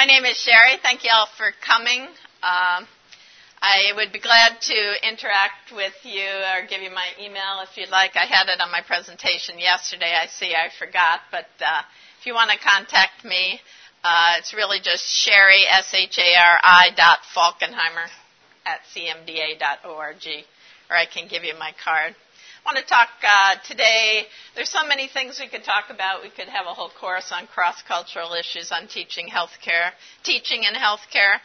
My name is Shari. Thank you all for coming. Um, I would be glad to interact with you or give you my email if you'd like. I had it on my presentation yesterday. I see I forgot, but uh, if you want to contact me, uh, it's really just Shari, S-H-A-R-I dot Falkenheimer at cmda.org, or I can give you my card. I want to talk uh, today. There's so many things we could talk about. We could have a whole course on cross-cultural issues on teaching healthcare, teaching in healthcare,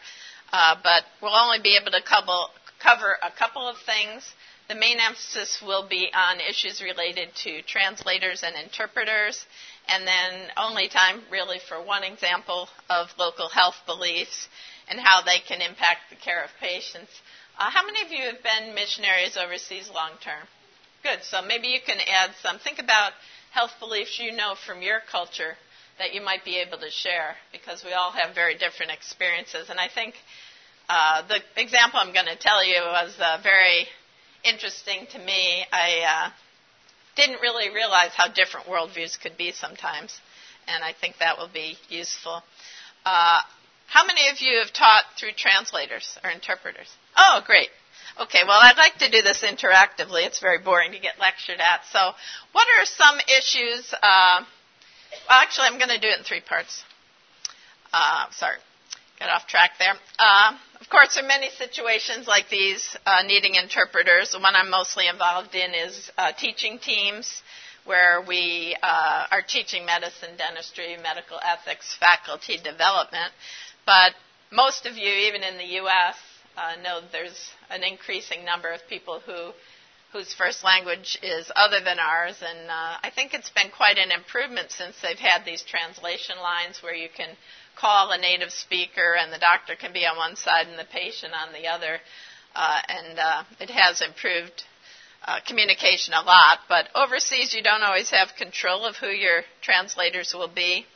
uh, but we'll only be able to cover, cover a couple of things. The main emphasis will be on issues related to translators and interpreters, and then only time really for one example of local health beliefs and how they can impact the care of patients. Uh, how many of you have been missionaries overseas long term? Good. So maybe you can add some. Think about health beliefs you know from your culture that you might be able to share because we all have very different experiences. And I think uh, the example I'm going to tell you was uh, very interesting to me. I uh, didn't really realize how different worldviews could be sometimes, and I think that will be useful. Uh, how many of you have taught through translators or interpreters? Oh, great. Okay, well, I'd like to do this interactively. It's very boring to get lectured at. So, what are some issues? Uh, well, actually, I'm going to do it in three parts. Uh, sorry, got off track there. Uh, of course, there are many situations like these uh, needing interpreters. The one I'm mostly involved in is uh, teaching teams where we uh, are teaching medicine, dentistry, medical ethics, faculty development. But most of you, even in the U.S., uh, know there's an increasing number of people who whose first language is other than ours, and uh, I think it's been quite an improvement since they've had these translation lines where you can call a native speaker and the doctor can be on one side and the patient on the other, uh, and uh, it has improved. Uh, communication a lot, but overseas you don't always have control of who your translators will be.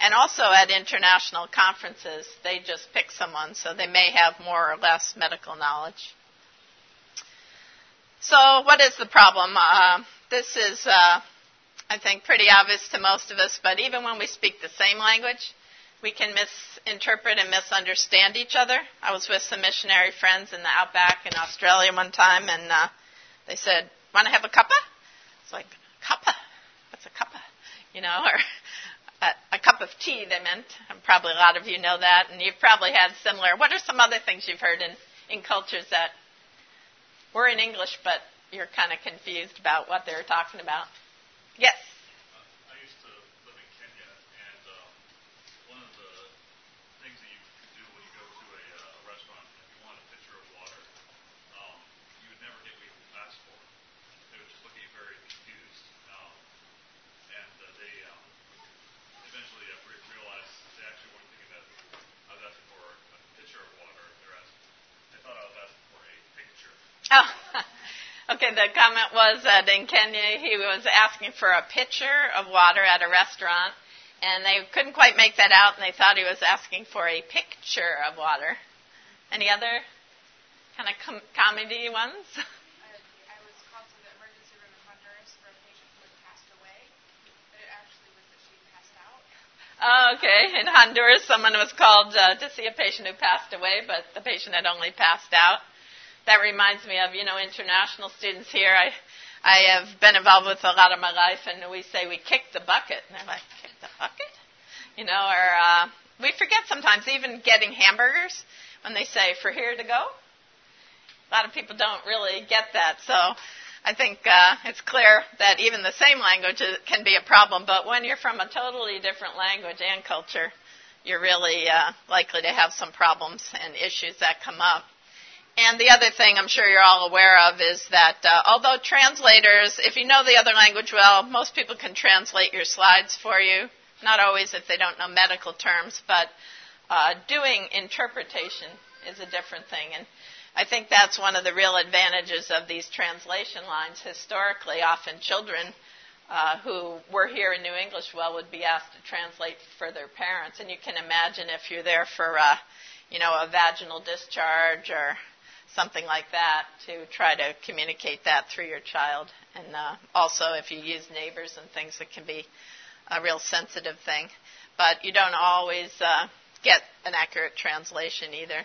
And also at international conferences, they just pick someone, so they may have more or less medical knowledge. So, what is the problem? Uh, this is, uh, I think, pretty obvious to most of us, but even when we speak the same language, we can misinterpret and misunderstand each other. I was with some missionary friends in the outback in Australia one time, and uh, they said, "Want to have a cuppa?" It's like cuppa. What's a cuppa? You know, or a, cup of tea, they meant. Probably a lot of you know that, and you've probably had similar. What are some other things you've heard in, in cultures that were in English, but you're kind of confused about what they're talking about? Yes. The comment was that in Kenya he was asking for a pitcher of water at a restaurant, and they couldn't quite make that out, and they thought he was asking for a picture of water. Any other kind of com- comedy ones? Oh, okay. In Honduras, someone was called uh, to see a patient who passed away, but the patient had only passed out that reminds me of, you know, international students here. I, I have been involved with a lot of my life, and we say we kick the bucket. And they're like, kick the bucket? You know, or uh, we forget sometimes even getting hamburgers when they say, for here to go. A lot of people don't really get that. So I think uh, it's clear that even the same language can be a problem, but when you're from a totally different language and culture, you're really uh, likely to have some problems and issues that come up. And the other thing I'm sure you're all aware of is that uh, although translators, if you know the other language well, most people can translate your slides for you. Not always if they don't know medical terms, but uh, doing interpretation is a different thing. And I think that's one of the real advantages of these translation lines. Historically, often children uh, who were here in knew English well would be asked to translate for their parents. And you can imagine if you're there for, uh, you know, a vaginal discharge or something like that to try to communicate that through your child. And uh, also, if you use neighbors and things, it can be a real sensitive thing. But you don't always uh, get an accurate translation either.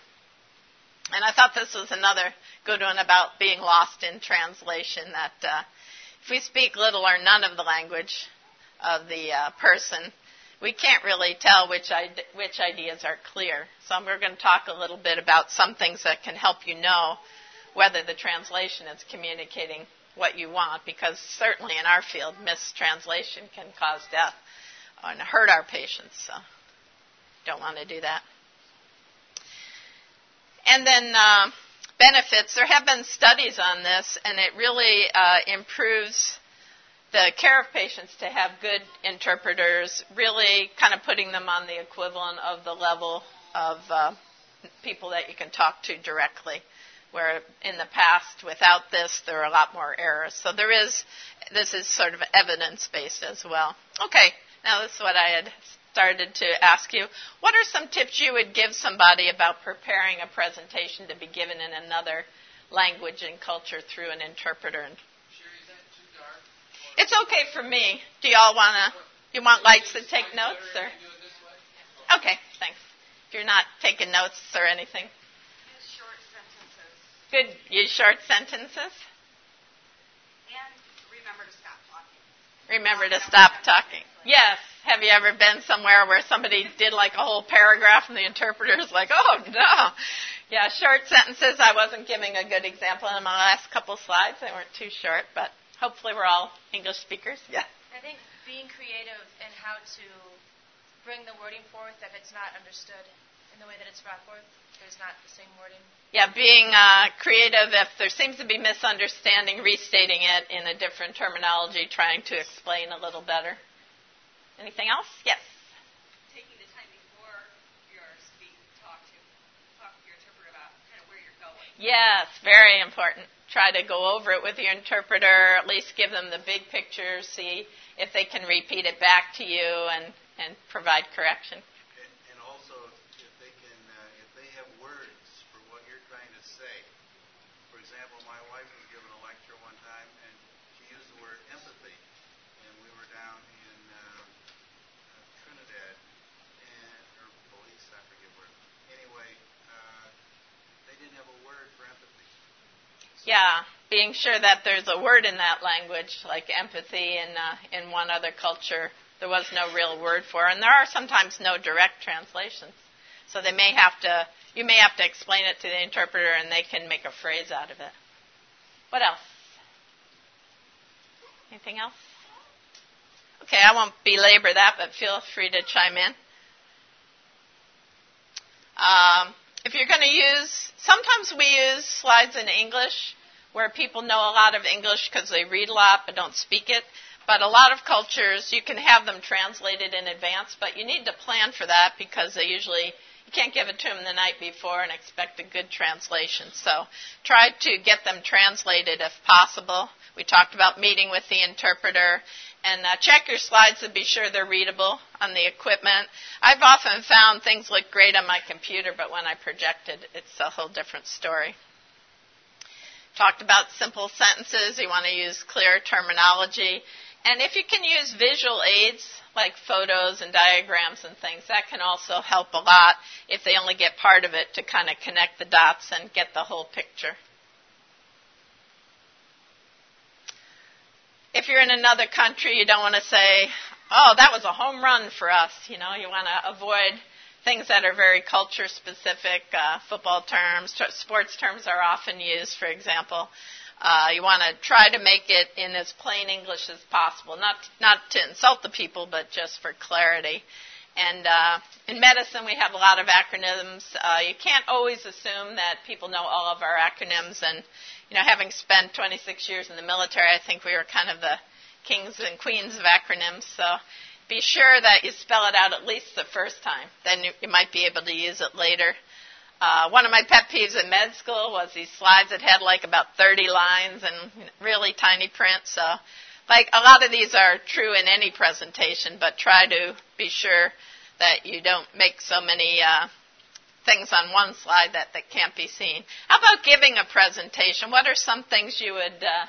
And I thought this was another good one about being lost in translation that uh, if we speak little or none of the language of the uh, person, we can't really tell which, which ideas are clear. So we're going to talk a little bit about some things that can help you know whether the translation is communicating what you want, because certainly in our field, mistranslation can cause death and hurt our patients. So don't want to do that. And then uh, benefits. There have been studies on this, and it really uh, improves the care of patients to have good interpreters, really kind of putting them on the equivalent of the level of uh, people that you can talk to directly. Where in the past, without this, there are a lot more errors. So there is, this is sort of evidence based as well. Okay, now this is what I had started to ask you. What are some tips you would give somebody about preparing a presentation to be given in another language and culture through an interpreter? It's okay for me. Do y'all want to? You want lights to take notes or? Okay, thanks. If you're not taking notes or anything. Good. Use short sentences. And remember to stop talking. Remember to stop talking. Yes. Have you ever been somewhere where somebody did like a whole paragraph and the interpreter is like, oh no. Yeah, short sentences. I wasn't giving a good example in my last couple slides. They weren't too short, but hopefully we're all English speakers. Yeah. I think being creative in how to bring the wording forth if it's not understood in the way that it's brought forth, there's not the same wording. Yeah, being uh, creative if there seems to be misunderstanding, restating it in a different terminology, trying to explain a little better. Anything else? Yes. Taking the time before your speak, talk to talk to your interpreter about kind of where you're going. Yes, very important. Try to go over it with your interpreter. At least give them the big picture. See if they can repeat it back to you and and provide correction. And, also, if they can, uh, if they have words for what you're trying to say. For example, my wife was given a lecture one time, and she used the word empathy, and we were down in uh, uh, Trinidad, and or Belize, I forget where. Anyway, uh, they didn't have a word for empathy. Yeah, being sure that there's a word in that language, like empathy, in uh, in one other culture there was no real word for, and there are sometimes no direct translations. So they may have to, you may have to explain it to the interpreter, and they can make a phrase out of it. What else? Anything else? Okay, I won't belabor that, but feel free to chime in. Um, if you're going to use, sometimes we use slides in English where people know a lot of English because they read a lot but don't speak it. But a lot of cultures, you can have them translated in advance, but you need to plan for that because they usually, you can't give it to them the night before and expect a good translation. So try to get them translated if possible. We talked about meeting with the interpreter and uh, check your slides to be sure they're readable on the equipment. I've often found things look great on my computer, but when I project it, it's a whole different story. Talked about simple sentences. You want to use clear terminology. And if you can use visual aids like photos and diagrams and things, that can also help a lot if they only get part of it to kind of connect the dots and get the whole picture. if you're in another country, you don't want to say, oh, that was a home run for us. You know, you want to avoid things that are very culture specific. Uh, football terms, t- sports terms are often used, for example. Uh, you want to try to make it in as plain English as possible, not not to insult the people, but just for clarity. And uh, in medicine, we have a lot of acronyms. Uh, you can't always assume that people know all of our acronyms, and you know, having spent 26 years in the military, I think we were kind of the kings and queens of acronyms. So be sure that you spell it out at least the first time. Then you, you might be able to use it later. Uh, one of my pet peeves in med school was these slides that had like about 30 lines and really tiny print. So, like a lot of these are true in any presentation, but try to be sure that you don't make so many uh, things on one slide that, that can't be seen. How about giving a presentation? What are some things you would uh,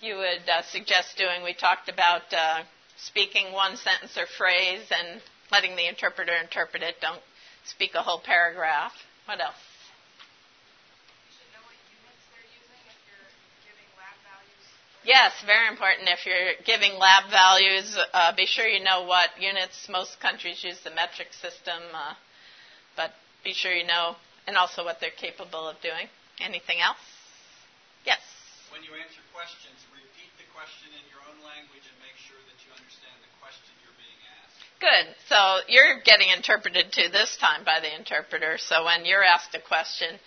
you would uh, suggest doing? We talked about uh, speaking one sentence or phrase and letting the interpreter interpret it. Don't speak a whole paragraph. What else? Yes, very important. If you're giving lab values, uh, be sure you know what units. Most countries use the metric system, uh, but be sure you know, and also what they're capable of doing. Anything else? Yes. When you answer questions, question in your own language and make sure that you understand the question you're being asked. Good. So you're getting interpreted to this time by the interpreter. So when you're asked a question,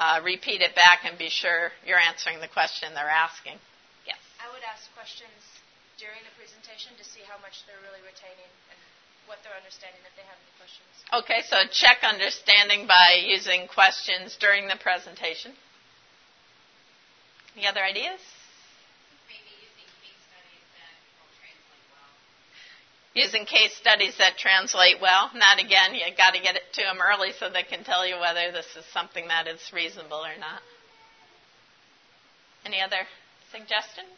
uh, repeat it back and be sure you're answering the question they're asking. Yes. I would ask questions during the presentation to see how much they're really retaining and what they're understanding if they have any questions. Okay, so check understanding by using questions during the presentation. Any other ideas? Maybe using case studies that will translate well. Using case studies that translate well. Not again, you got to get it to them early so they can tell you whether this is something that is reasonable or not. Any other suggestions?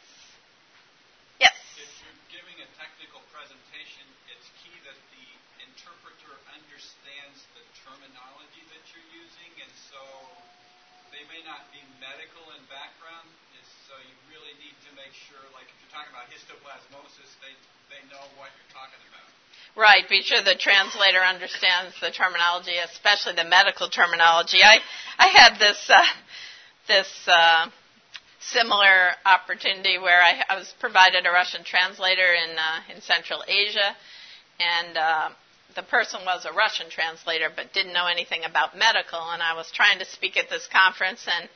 Yes. If you're giving a technical presentation, it's key that the interpreter understands the terminology that you're using, and so not be medical in background, so you really need to make sure, like if you're talking about histoplasmosis, they, they know what you're talking about. Right. Be sure the translator understands the terminology, especially the medical terminology. I I had this uh, this uh, similar opportunity where I, I was provided a Russian translator in uh, in Central Asia, and uh, the person was a Russian translator but didn't know anything about medical. And I was trying to speak at this conference, and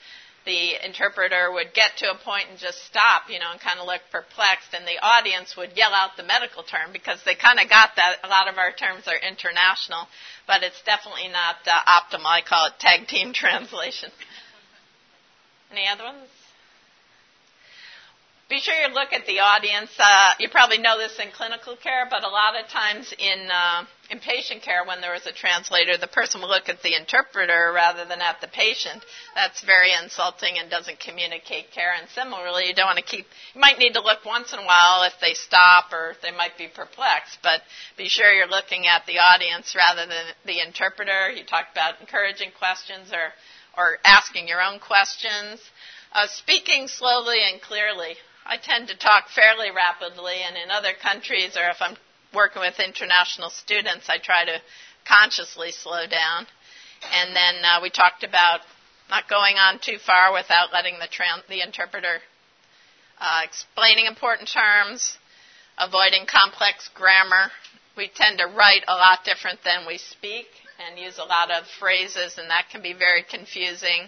the interpreter would get to a point and just stop, you know, and kind of look perplexed, and the audience would yell out the medical term because they kind of got that. A lot of our terms are international, but it's definitely not uh, optimal. I call it tag team translation. Any other ones? Be sure you look at the audience. Uh, you probably know this in clinical care, but a lot of times in uh, in patient care, when there is a translator, the person will look at the interpreter rather than at the patient. That's very insulting and doesn't communicate care. And similarly, you don't want to keep. You might need to look once in a while if they stop or they might be perplexed, but be sure you're looking at the audience rather than the interpreter. You talked about encouraging questions or or asking your own questions. Uh, speaking slowly and clearly. I tend to talk fairly rapidly, and in other countries, or if I'm working with international students, I try to consciously slow down. And then uh, we talked about not going on too far without letting the, the interpreter uh, explaining important terms, avoiding complex grammar. We tend to write a lot different than we speak and use a lot of phrases, and that can be very confusing.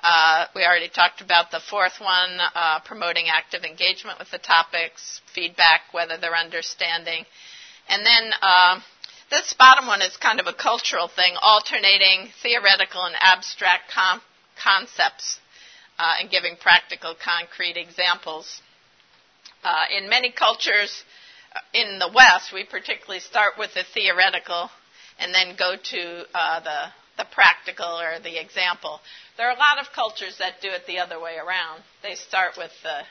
Uh, we already talked about the fourth one, uh, promoting active engagement with the topics, feedback, whether they're understanding. And then uh, this bottom one is kind of a cultural thing, alternating theoretical and abstract com- concepts uh, and giving practical, concrete examples. Uh, in many cultures uh, in the West, we particularly start with the theoretical and then go to the the practical or the example. There are a lot of cultures that do it the other way around. They start with the,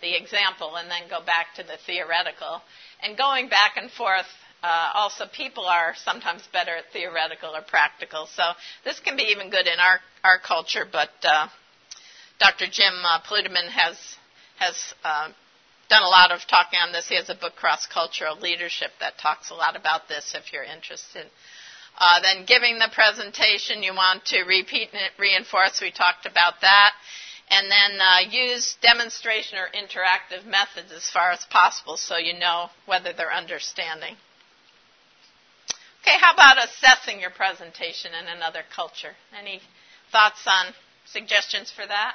the example and then go back to the theoretical. And going back and forth, uh, also people are sometimes better at theoretical or practical. So this can be even good in our, our culture, but uh, Dr. Jim uh, Plueddemann has, has uh, done a lot of talking on this. He has a book, Cross Cultural Leadership, that talks a lot about this if you're interested. Uh, then giving the presentation, you want to repeat and reinforce. We talked about that. And then uh, use demonstration or interactive methods as far as possible so you know whether they're understanding. Okay, how about assessing your presentation in another culture? Any thoughts on suggestions for that?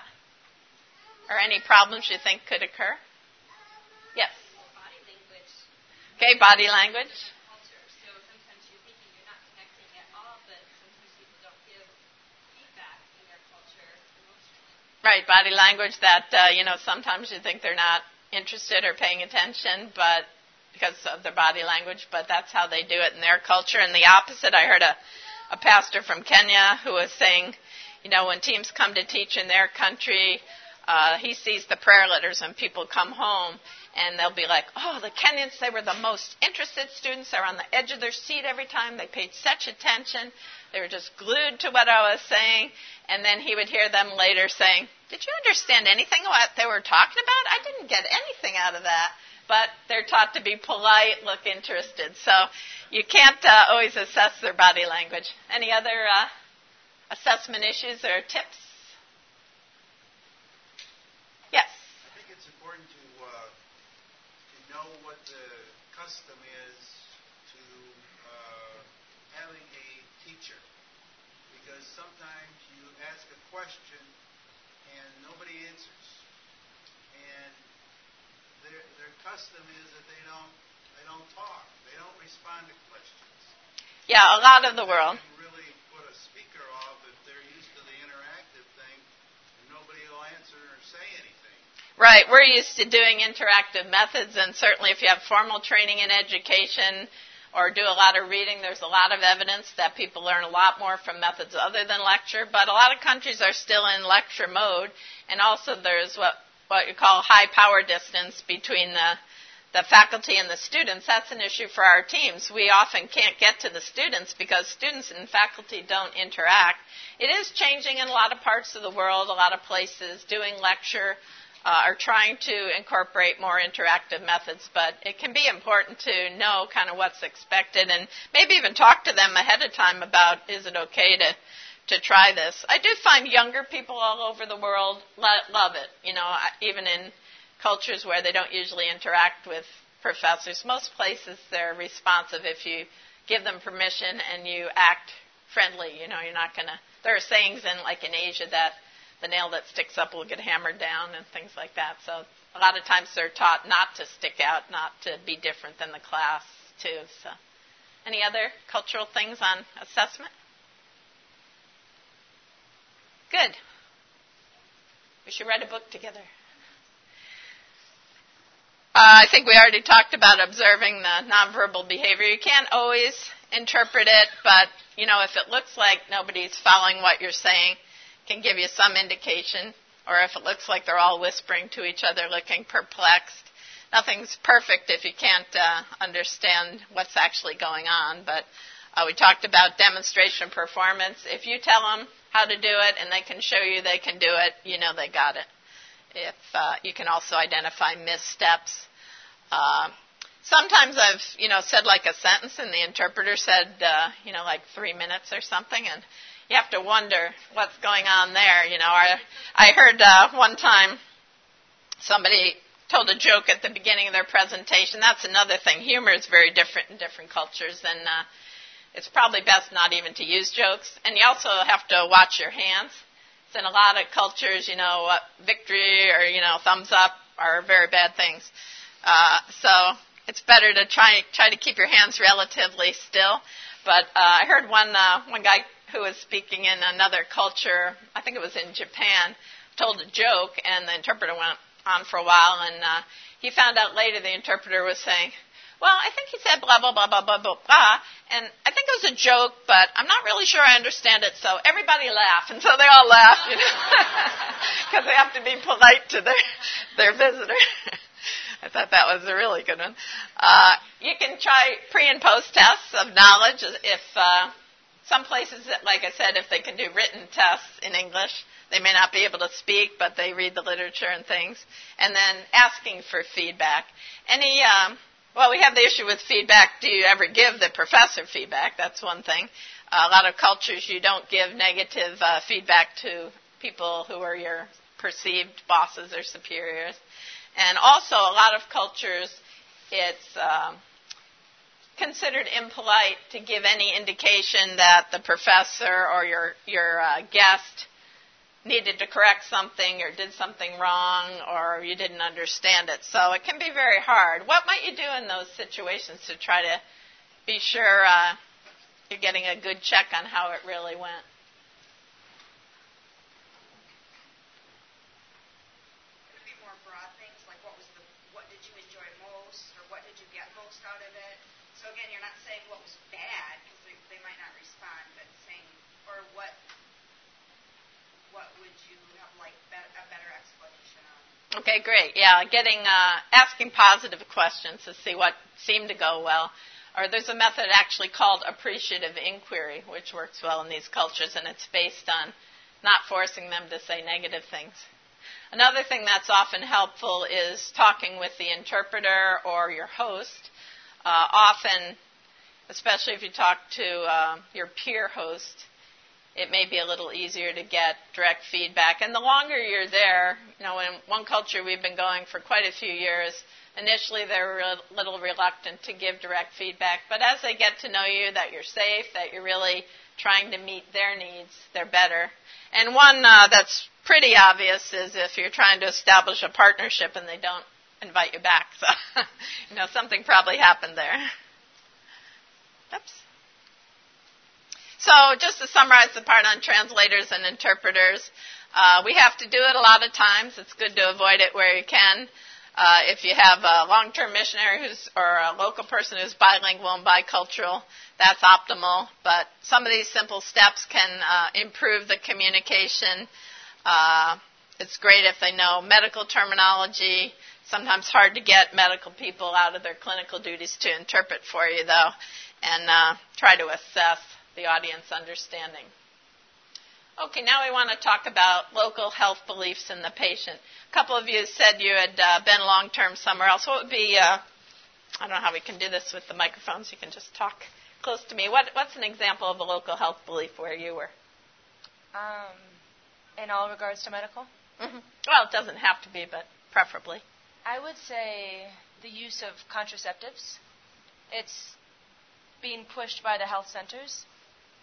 Or any problems you think could occur? Yes. Okay, body language. Right, body language that, uh, you know, sometimes you think they're not interested or paying attention, but because of their body language, but that's how they do it in their culture. And the opposite, I heard a, a pastor from Kenya who was saying, you know, when teams come to teach in their country, uh, he sees the prayer letters and people come home and they'll be like, oh, the Kenyans, they were the most interested students. They're on the edge of their seat every time. They paid such attention. They were just glued to what I was saying. And then he would hear them later saying, did you understand anything what they were talking about? I didn't get anything out of that. But they're taught to be polite, look interested. So you can't uh, always assess their body language. Any other uh, assessment issues or tips? Yes. I think it's important to uh, to know what the custom is to uh, having a teacher, because sometimes you ask a question and nobody answers, and their their custom is that they don't they don't talk, they don't respond to questions. Yeah, a lot of the world. You really put a speaker off if they're used to the interactive thing, and nobody will answer or say anything. Right, we're used to doing interactive methods, and certainly if you have formal training in education or do a lot of reading, there's a lot of evidence that people learn a lot more from methods other than lecture. But a lot of countries are still in lecture mode, and also there's what what you call high power distance between the the faculty and the students. That's an issue for our teams. We often can't get to the students because students and faculty don't interact. It is changing in a lot of parts of the world, a lot of places doing lecture uh, are trying to incorporate more interactive methods, but it can be important to know kind of what's expected and maybe even talk to them ahead of time about is it okay to to try this. I do find younger people all over the world lo- love it. You know, even in cultures where they don't usually interact with professors, most places they're responsive if you give them permission and you act friendly. You know, you're not to. There are sayings in like in Asia that the nail that sticks up will get hammered down and things like that. So a lot of times they're taught not to stick out, not to be different than the class too. So any other cultural things on assessment? Good. We should write a book together. Uh, I think we already talked about observing the nonverbal behavior. You can't always interpret it, but you know, if it looks like nobody's following what you're saying, can give you some indication, or if it looks like they're all whispering to each other, looking perplexed. Nothing's perfect if you can't uh, understand what's actually going on, but uh, we talked about demonstration performance. If you tell them how to do it and they can show you they can do it, you know they got it. If uh, you can also identify missteps. Uh, sometimes I've you know said like a sentence and the interpreter said uh, you know like three minutes or something, and you have to wonder what's going on there. You know, I, I heard uh, one time somebody told a joke at the beginning of their presentation. That's another thing. Humor is very different in different cultures, and uh, it's probably best not even to use jokes. And you also have to watch your hands. So in a lot of cultures, you know, uh, victory or you know thumbs up are very bad things. Uh, so it's better to try try to keep your hands relatively still. But uh, I heard one uh, one guy who was speaking in another culture, I think it was in Japan, told a joke, and the interpreter went on for a while, and uh, he found out later the interpreter was saying, well, I think he said blah, blah, blah, blah, blah, blah, blah, and I think it was a joke, but I'm not really sure I understand it, so everybody laugh. And so they all laugh, you know, because they have to be polite to their, their visitor. I thought that was a really good one. Uh, you can try pre and post tests of knowledge if uh, some places, like I said, if they can do written tests in English, they may not be able to speak, but they read the literature and things. And then asking for feedback. Any, um, well, we have the issue with feedback. Do you ever give the professor feedback? That's one thing. Uh, a lot of cultures, you don't give negative uh, feedback to people who are your perceived bosses or superiors. And also, a lot of cultures, it's um, considered impolite to give any indication that the professor or your your uh, guest needed to correct something or did something wrong or you didn't understand it. So it can be very hard. What might you do in those situations to try to be sure uh, you're getting a good check on how it really went? out of it. So again, you're not saying what was bad because they, they might not respond, but saying or what what would you have like be- a better explanation? Okay, great. Yeah, getting uh, asking positive questions to see what seemed to go well. Or there's a method actually called appreciative inquiry, which works well in these cultures, and it's based on not forcing them to say negative things. Another thing that's often helpful is talking with the interpreter or your host. Uh, often, especially if you talk to uh, your peer host, it may be a little easier to get direct feedback. And the longer you're there, you know, in one culture we've been going for quite a few years, initially they're a little reluctant to give direct feedback. But as they get to know you, that you're safe, that you're really trying to meet their needs, they're better. And one uh, that's pretty obvious is if you're trying to establish a partnership and they don't invite you back. So, you know, something probably happened there. Oops. So, just to summarize the part on translators and interpreters, uh, we have to do it a lot of times. It's good to avoid it where you can. Uh, if you have a long-term missionary who's or a local person who's bilingual and bicultural, that's optimal. But some of these simple steps can uh, improve the communication. Uh, it's great if they know medical terminology. Sometimes hard to get medical people out of their clinical duties to interpret for you, though, and uh, try to assess the audience understanding. Okay, now we want to talk about local health beliefs in the patient. A couple of you said you had uh, been long term somewhere else. What would be, uh, I don't know how we can do this with the microphones, you can just talk close to me. What, what's an example of a local health belief where you were? Um, in all regards to medical? Mm-hmm. Well, it doesn't have to be, but preferably. I would say the use of contraceptives. It's being pushed by the health centers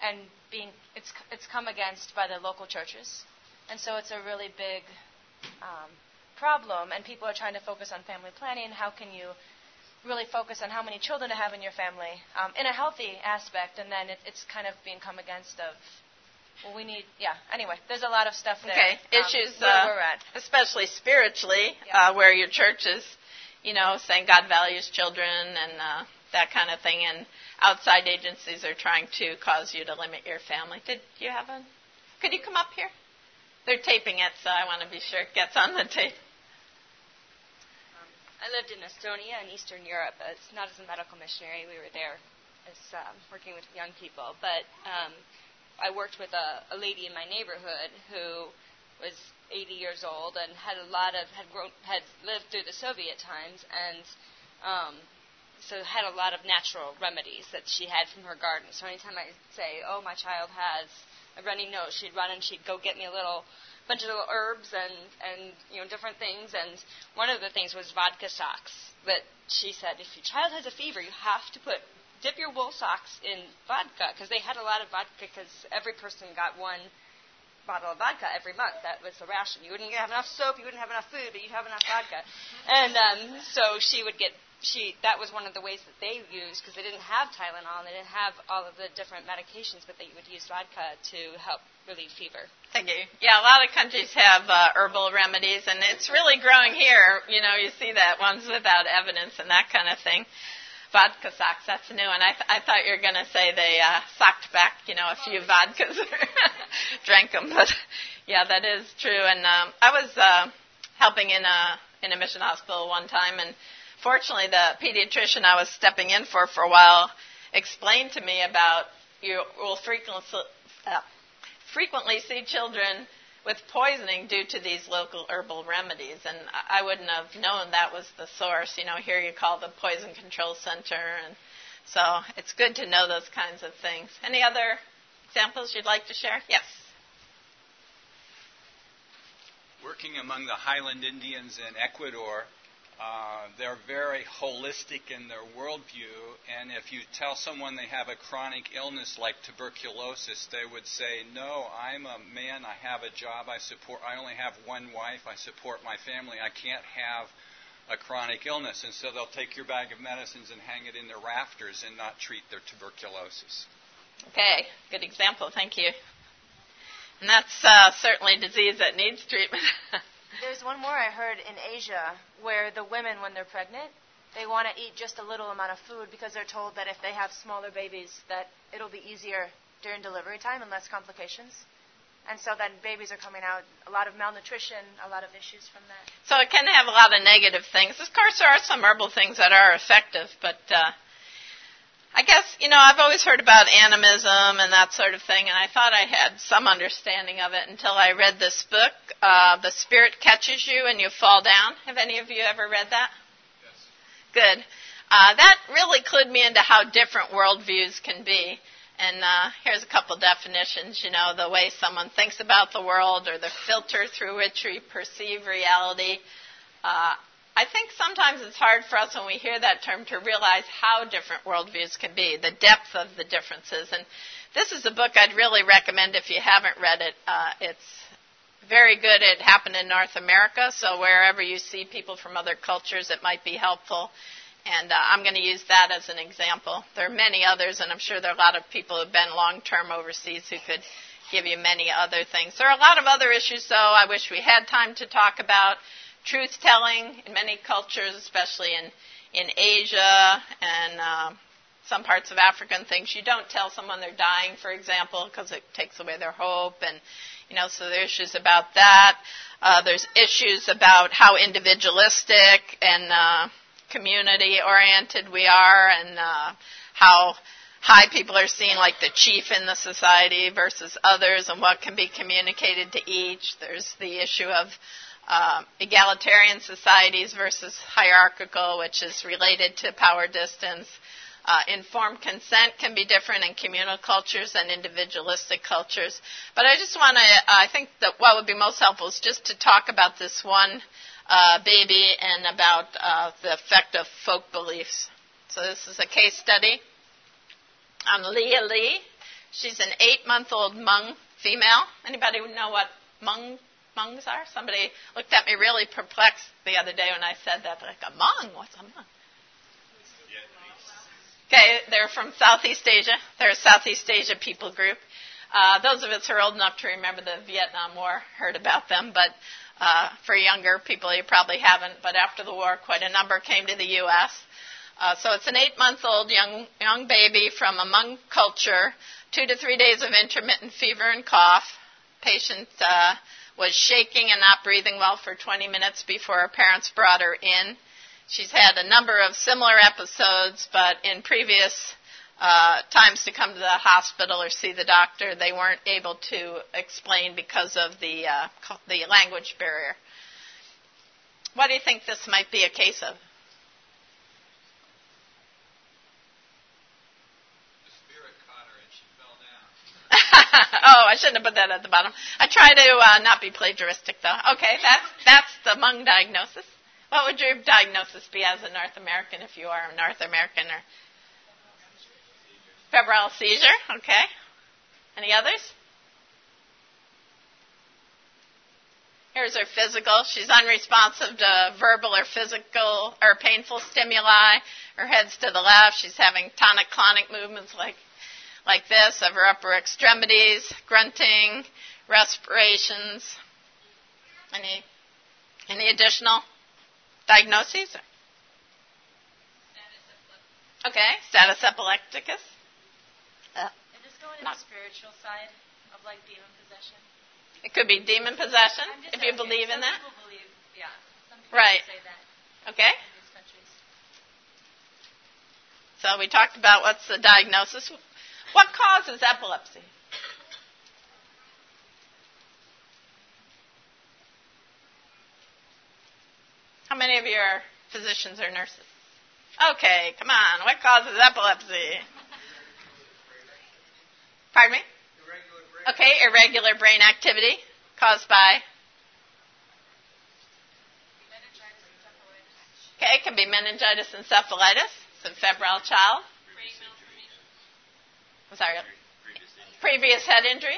and being it's it's come against by the local churches, and so it's a really big um, problem. And people are trying to focus on family planning. How can you really focus on how many children to have in your family um, in a healthy aspect? And then it, it's kind of being come against of well, we need, yeah. Anyway, there's a lot of stuff there. Okay, um, issues, where uh, we're at. especially spiritually, Yeah. uh, where your church is, you know, saying God values children and uh, that kind of thing, and outside agencies are trying to cause you to limit your family. Did you have a? Could you come up here? They're taping it, so I want to be sure it gets on the tape. I lived in Estonia in Eastern Europe. It's not as a medical missionary. We were there as um, working with young people, but um, I worked with a, a lady in my neighborhood who was 80 years old and had a lot of had grown had lived through the Soviet times and um, so had a lot of natural remedies that she had from her garden. So anytime I say, "Oh, my child has a runny nose," she'd run and she'd go get me a little bunch of little herbs and and you know different things. And one of the things was vodka socks that she said, if your child has a fever, you have to put dip your wool socks in vodka because they had a lot of vodka because every person got one bottle of vodka every month. That was the ration. You wouldn't have enough soap, you wouldn't have enough food, but you'd have enough vodka. And um, so she would get she that was one of the ways that they used because they didn't have Tylenol and they didn't have all of the different medications, but they would use vodka to help relieve fever. Thank you. Yeah, a lot of countries have uh, herbal remedies, and it's really growing here. You know, you see that ones without evidence and that kind of thing. Vodka socks, that's new. And I, th- I thought you were going to say they uh, socked back, you know, a few vodkas or drank them. But yeah, that is true. And um, I was uh, helping in a in a mission hospital one time, and fortunately, the pediatrician I was stepping in for for a while explained to me about you will frequently uh, frequently see children with poisoning due to these local herbal remedies. And I wouldn't have known that was the source. You know, here you call the Poison Control Center. And so it's good to know those kinds of things. Any other examples you'd like to share? Yes. Working among the Highland Indians in Ecuador, uh, they're very holistic in their worldview, and if you tell someone they have a chronic illness like tuberculosis, they would say, "No, I'm a man. I have a job. I support. I only have one wife. I support my family. I can't have a chronic illness." And so they'll take your bag of medicines and hang it in their rafters and not treat their tuberculosis. Okay, good example. Thank you. And that's uh, certainly a disease that needs treatment. There's one more I heard in Asia where the women, when they're pregnant, they want to eat just a little amount of food because they're told that if they have smaller babies, that it'll be easier during delivery time and less complications. And so then babies are coming out, a lot of malnutrition, a lot of issues from that. So it can have a lot of negative things. Of course, there are some herbal things that are effective, but uh, I guess, you know, I've always heard about animism and that sort of thing, and I thought I had some understanding of it until I read this book, uh, The Spirit Catches You and You Fall Down. Have any of you ever read that? Yes. Good. Uh, that really clued me into how different worldviews can be. And uh, here's a couple definitions. You know, the way someone thinks about the world or the filter through which we perceive reality. Uh, I think sometimes it's hard for us when we hear that term to realize how different worldviews can be, the depth of the differences. And this is a book I'd really recommend if you haven't read it. Uh, it's very good. It happened in North America, so wherever you see people from other cultures, it might be helpful. And uh, I'm going to use that as an example. There are many others, and I'm sure there are a lot of people who've been long term overseas who could give you many other things. There are a lot of other issues, though, I wish we had time to talk about. Truth telling in many cultures, especially in, in Asia and uh, some parts of Africa and things. You don't tell someone they're dying, for example, because it takes away their hope. And, you know, so there are issues about that. Uh, there's issues about how individualistic and uh, community oriented we are and uh, how high people are seen like the chief in the society versus others and what can be communicated to each. There's the issue of uh, egalitarian societies versus hierarchical, which is related to power distance. Uh, informed consent can be different in communal cultures and individualistic cultures. But I just want to, I think that what would be most helpful is just to talk about this one uh, baby and about uh, the effect of folk beliefs. So this is a case study on Lia Lee. She's an eight-month-old Hmong female. Anybody know what Hmong Hmongs are? Somebody looked at me really perplexed the other day when I said that. Like a Hmong? What's a Hmong? Okay, they're from Southeast Asia. They're a Southeast Asia people group. Uh, those of us who are old enough to remember the Vietnam War heard about them, but uh, for younger people, you probably haven't, but after the war, quite a number came to the U.S. Uh, so it's an eight-month-old young young baby from a Hmong culture, two to three days of intermittent fever and cough. Patient uh, was shaking and not breathing well for 20 minutes before her parents brought her in. She's had a number of similar episodes, but in previous uh, times to come to the hospital or see the doctor, they weren't able to explain because of the uh, the language barrier. What do you think this might be a case of? oh, I shouldn't have put that at the bottom. I try to uh, not be plagiaristic, though. Okay, that's that's the Hmong diagnosis. What would your diagnosis be as a North American if you are a North American or Febrile seizure, okay. Any others? Here's her physical. She's unresponsive to verbal or physical or painful stimuli. Her head's to the left. She's having tonic clonic movements like like this of her upper extremities, grunting, respirations. Any any additional diagnoses? Okay, status epilepticus. Uh, and just going to the spiritual side of like demon possession. It could be demon possession if you believe in that. People believe, yeah. Some people right. say that. Okay. So we talked about what's the diagnosis. What causes epilepsy? How many of you are physicians or nurses? Okay, come on. What causes epilepsy? Pardon me? Okay, irregular brain activity caused by. Okay, it can be meningitis and encephalitis. A febrile child. I'm sorry. Previous head injury.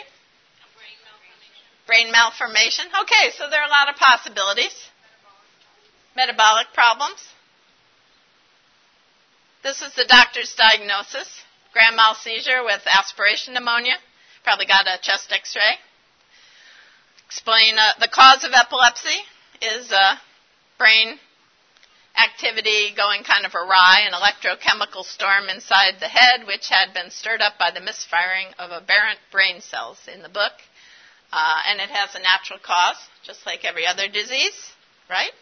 Brain malformation. Okay, so there are a lot of possibilities. Metabolic problems. This is the doctor's diagnosis grand mal seizure with aspiration pneumonia. Probably got a chest x ray. Explain uh, the cause of epilepsy is uh, brain activity going kind of awry, an electrochemical storm inside the head, which had been stirred up by the misfiring of aberrant brain cells in the book. uh, and it has a natural cause, just like every other disease, right?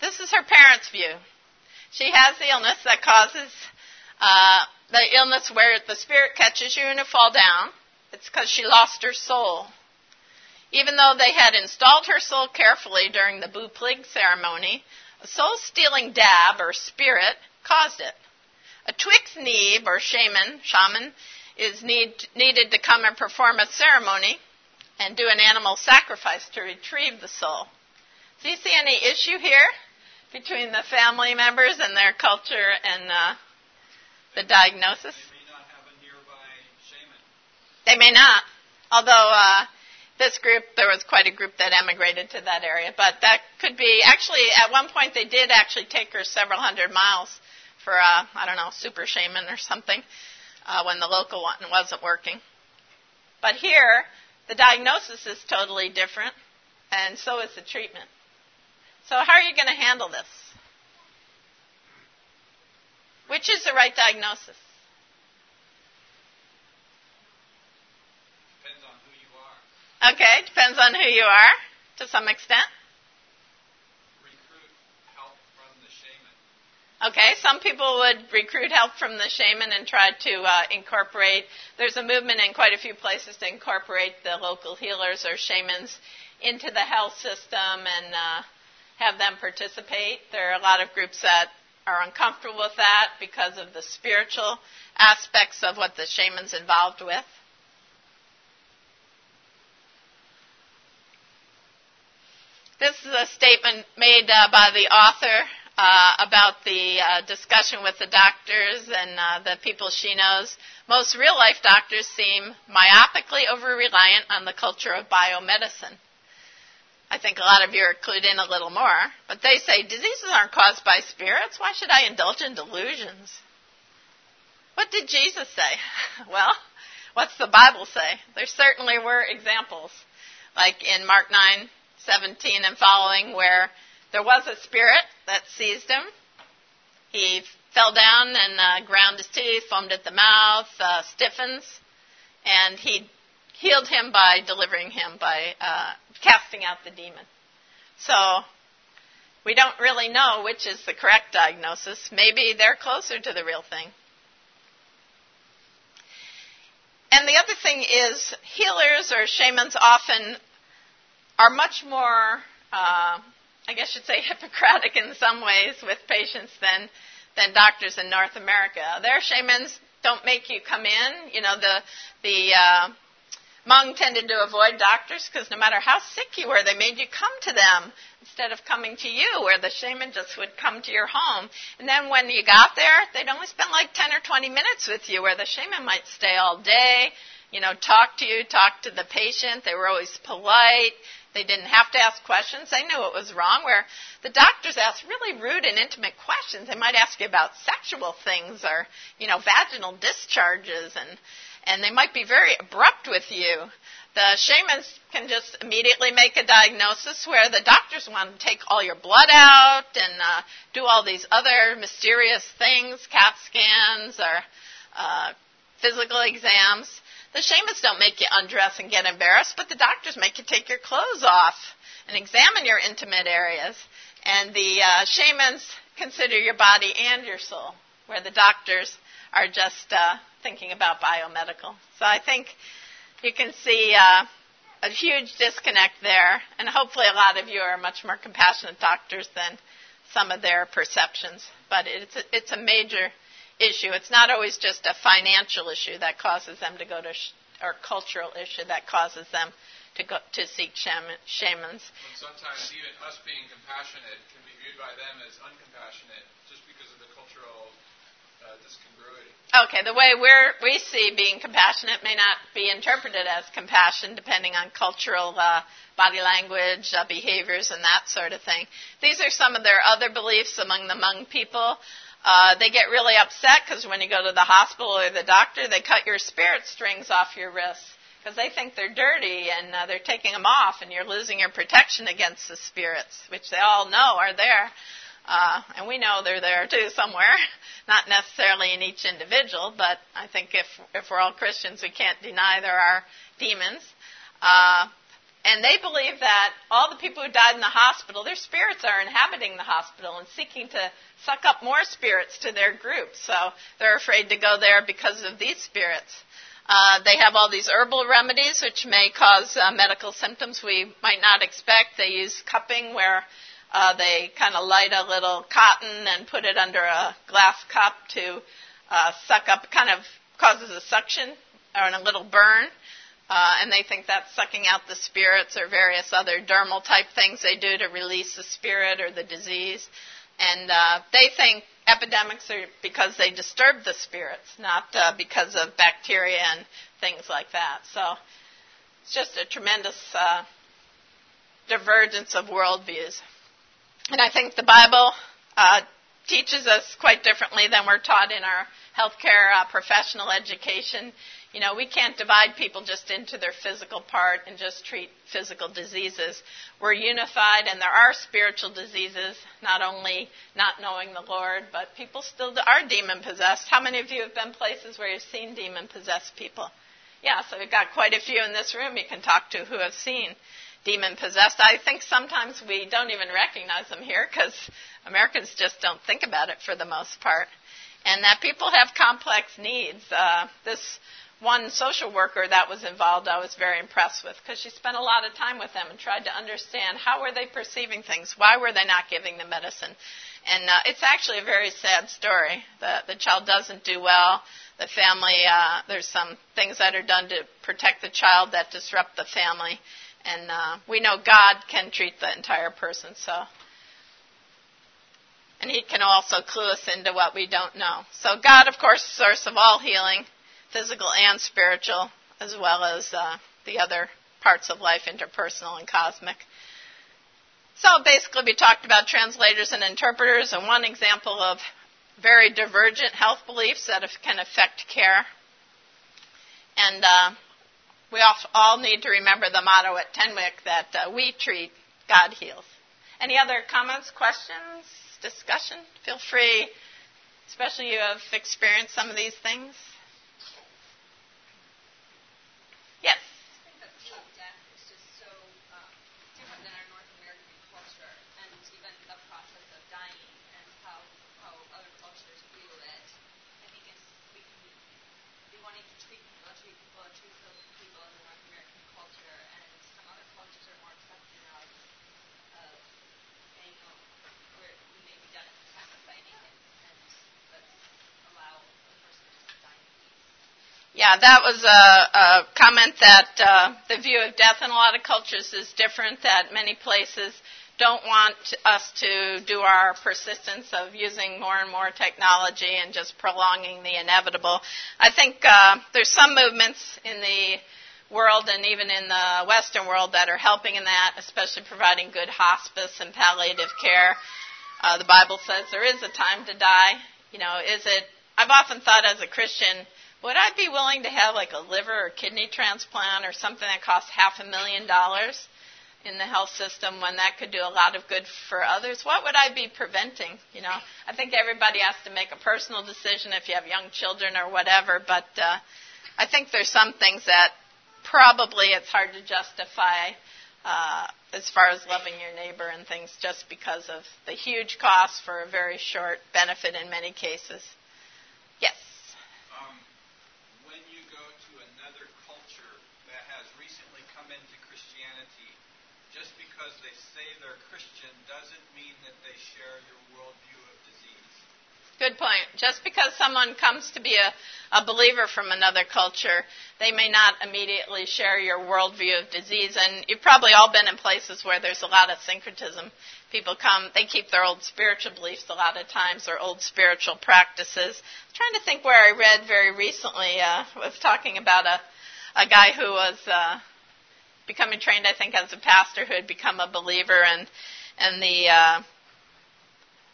This is her parents' view. She has the illness that causes uh, the illness where the spirit catches you and you fall down. It's because she lost her soul. Even though they had installed her soul carefully during the Bu Plig ceremony, a soul stealing dab or spirit caused it. A Txiv Neeb or shaman, shaman is need, needed to come and perform a ceremony and do an animal sacrifice to retrieve the soul. Do you see any issue here between the family members and their culture and uh, the diagnosis? They may not have a nearby shaman. They may not. Although uh, this group, there was quite a group that emigrated to that area. But that could be, actually, at one point they did actually take her several hundred miles for, uh, I don't know, super shaman or something uh, when the local one wasn't working. But here, the diagnosis is totally different, and so is the treatment. So, how are you going to handle this? Which is the right diagnosis? Depends on who you are. Okay, depends on who you are to some extent. Recruit help from the shaman. Okay, some people would recruit help from the shaman and try to uh, incorporate. There's a movement in quite a few places to incorporate the local healers or shamans into the health system and uh, have them participate. There are a lot of groups that are uncomfortable with that because of the spiritual aspects of what the shaman's involved with. This is a statement made uh, by the author uh, about the uh, discussion with the doctors and uh, the people she knows. Most real life doctors seem myopically over reliant on the culture of biomedicine. I think a lot of you are clued in a little more, but they say diseases aren't caused by spirits. Why should I indulge in delusions? What did Jesus say? well, what's the Bible say? There certainly were examples, like in Mark 9 17 and following, where there was a spirit that seized him. He fell down and uh, ground his teeth, foamed at the mouth, uh, stiffens, and he healed him by delivering him by uh, casting out the demon. So we don't really know which is the correct diagnosis. Maybe they're closer to the real thing. And the other thing is, healers or shamans often are much more, uh, I guess you'd say, Hippocratic in some ways with patients than than doctors in North America. Their shamans don't make you come in. You know, the the uh, Hmong tended to avoid doctors because no matter how sick you were, they made you come to them instead of coming to you, where the shaman just would come to your home. And then when you got there, they'd only spend like 10 or 20 minutes with you, where the shaman might stay all day, you know, talk to you, talk to the patient. They were always polite. They didn't have to ask questions. They knew what was wrong. Where the doctors asked really rude and intimate questions. They might ask you about sexual things or, you know, vaginal discharges and, and they might be very abrupt with you. The shamans can just immediately make a diagnosis where the doctors want to take all your blood out and uh, do all these other mysterious things, CAT scans or uh, physical exams. The shamans don't make you undress and get embarrassed, but the doctors make you take your clothes off and examine your intimate areas. And the uh, shamans consider your body and your soul, where the doctors are just uh, thinking about biomedical. So I think you can see uh, a huge disconnect there, and hopefully a lot of you are much more compassionate doctors than some of their perceptions. But it's a, it's a major issue. It's not always just a financial issue that causes them to go to, sh- or cultural issue that causes them to go to seek shaman, shamans. And sometimes even us being compassionate can be viewed by them as uncompassionate just because of the cultural uh, discongruity. Okay, the way we're, we see being compassionate may not be interpreted as compassion depending on cultural uh, body language, uh, behaviors, and that sort of thing. These are some of their other beliefs among the Hmong people. Uh, they get really upset because when you go to the hospital or the doctor, they cut your spirit strings off your wrists because they think they're dirty and uh, they're taking them off and you're losing your protection against the spirits, which they all know are there. Uh, and we know they're there too somewhere, not necessarily in each individual, but I think if, if we're all Christians, we can't deny there are demons. Uh, and they believe that all the people who died in the hospital, their spirits are inhabiting the hospital and seeking to suck up more spirits to their group. So they're afraid to go there because of these spirits. Uh, they have all these herbal remedies which may cause uh, medical symptoms we might not expect. They use cupping where uh, they kind of light a little cotton and put it under a glass cup to uh, suck up, kind of causes a suction or a little burn. Uh, and they think that's sucking out the spirits or various other dermal type things they do to release the spirit or the disease. And uh, they think epidemics are because they disturb the spirits, not uh, because of bacteria and things like that. So it's just a tremendous uh, divergence of worldviews. And I think the Bible uh, teaches us quite differently than we're taught in our healthcare uh, professional education. You know, we can't divide people just into their physical part and just treat physical diseases. We're unified, and there are spiritual diseases, not only not knowing the Lord, but people still are demon possessed. How many of you have been places where you've seen demon possessed people? Yeah, so we've got quite a few in this room you can talk to who have seen demon possessed. I think sometimes we don't even recognize them here because Americans just don't think about it for the most part. And that people have complex needs. Uh, this one social worker that was involved, I was very impressed with because she spent a lot of time with them and tried to understand how were they perceiving things, why were they not giving the medicine. And uh, it's actually a very sad story. The, the child doesn't do well. The family, uh, there's some things that are done to protect the child that disrupt the family. And uh, we know God can treat the entire person, so. And He can also clue us into what we don't know. So, God, of course, source of all healing, physical and spiritual, as well as uh, the other parts of life, interpersonal and cosmic. So, basically, we talked about translators and interpreters, and one example of very divergent health beliefs that can affect care. And uh, we all need to remember the motto at Tenwek that uh, we treat, God heals. Any other comments, questions, discussion? Feel free, especially if you have experienced some of these things. Yes. Yeah, that was a, a comment that uh, the view of death in a lot of cultures is different, that many places don't want us to do our persistence of using more and more technology and just prolonging the inevitable. I think uh, there's some movements in the world and even in the Western world that are helping in that, especially providing good hospice and palliative care. Uh, the Bible says there is a time to die. You know, is it? I've often thought as a Christian, would I be willing to have like a liver or kidney transplant or something that costs half a million dollars in the health system when that could do a lot of good for others? What would I be preventing? You know, I think everybody has to make a personal decision if you have young children or whatever, but uh, I think there's some things that probably it's hard to justify uh, as far as loving your neighbor and things just because of the huge cost for a very short benefit in many cases. Yes. Because they say they're Christian doesn't mean that they share your worldview of disease. Good point. Just because someone comes to be a, a believer from another culture, they may not immediately share your worldview of disease. And you've probably all been in places where there's a lot of syncretism. People come, they keep their old spiritual beliefs a lot of times, or old spiritual practices. I'm trying to think where I read very recently, uh, was talking about a, a guy who was uh, becoming trained, I think, as a pastor who had become a believer, and and the uh,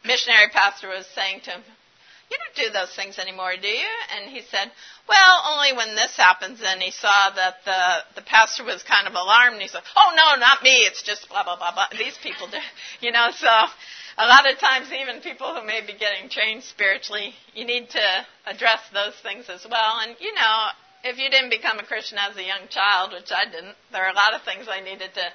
missionary pastor was saying to him, "You don't do those things anymore, do you?" And he said, "Well, only when this happens." And he saw that the the pastor was kind of alarmed, and he said, "Oh no, not me. It's just blah blah blah blah. These people do, you know." So a lot of times, even people who may be getting trained spiritually, you need to address those things as well. And, you know, if you didn't become a Christian as a young child, which I didn't, there are a lot of things I needed to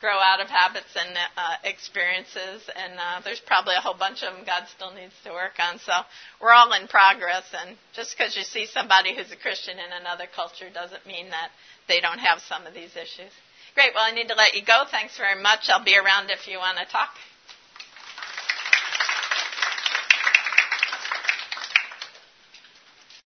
grow out of habits and uh, experiences, and uh, there's probably a whole bunch of them God still needs to work on. So we're all in progress, and just because you see somebody who's a Christian in another culture doesn't mean that they don't have some of these issues. Great. Well, I need to let you go. Thanks very much. I'll be around if you want to talk.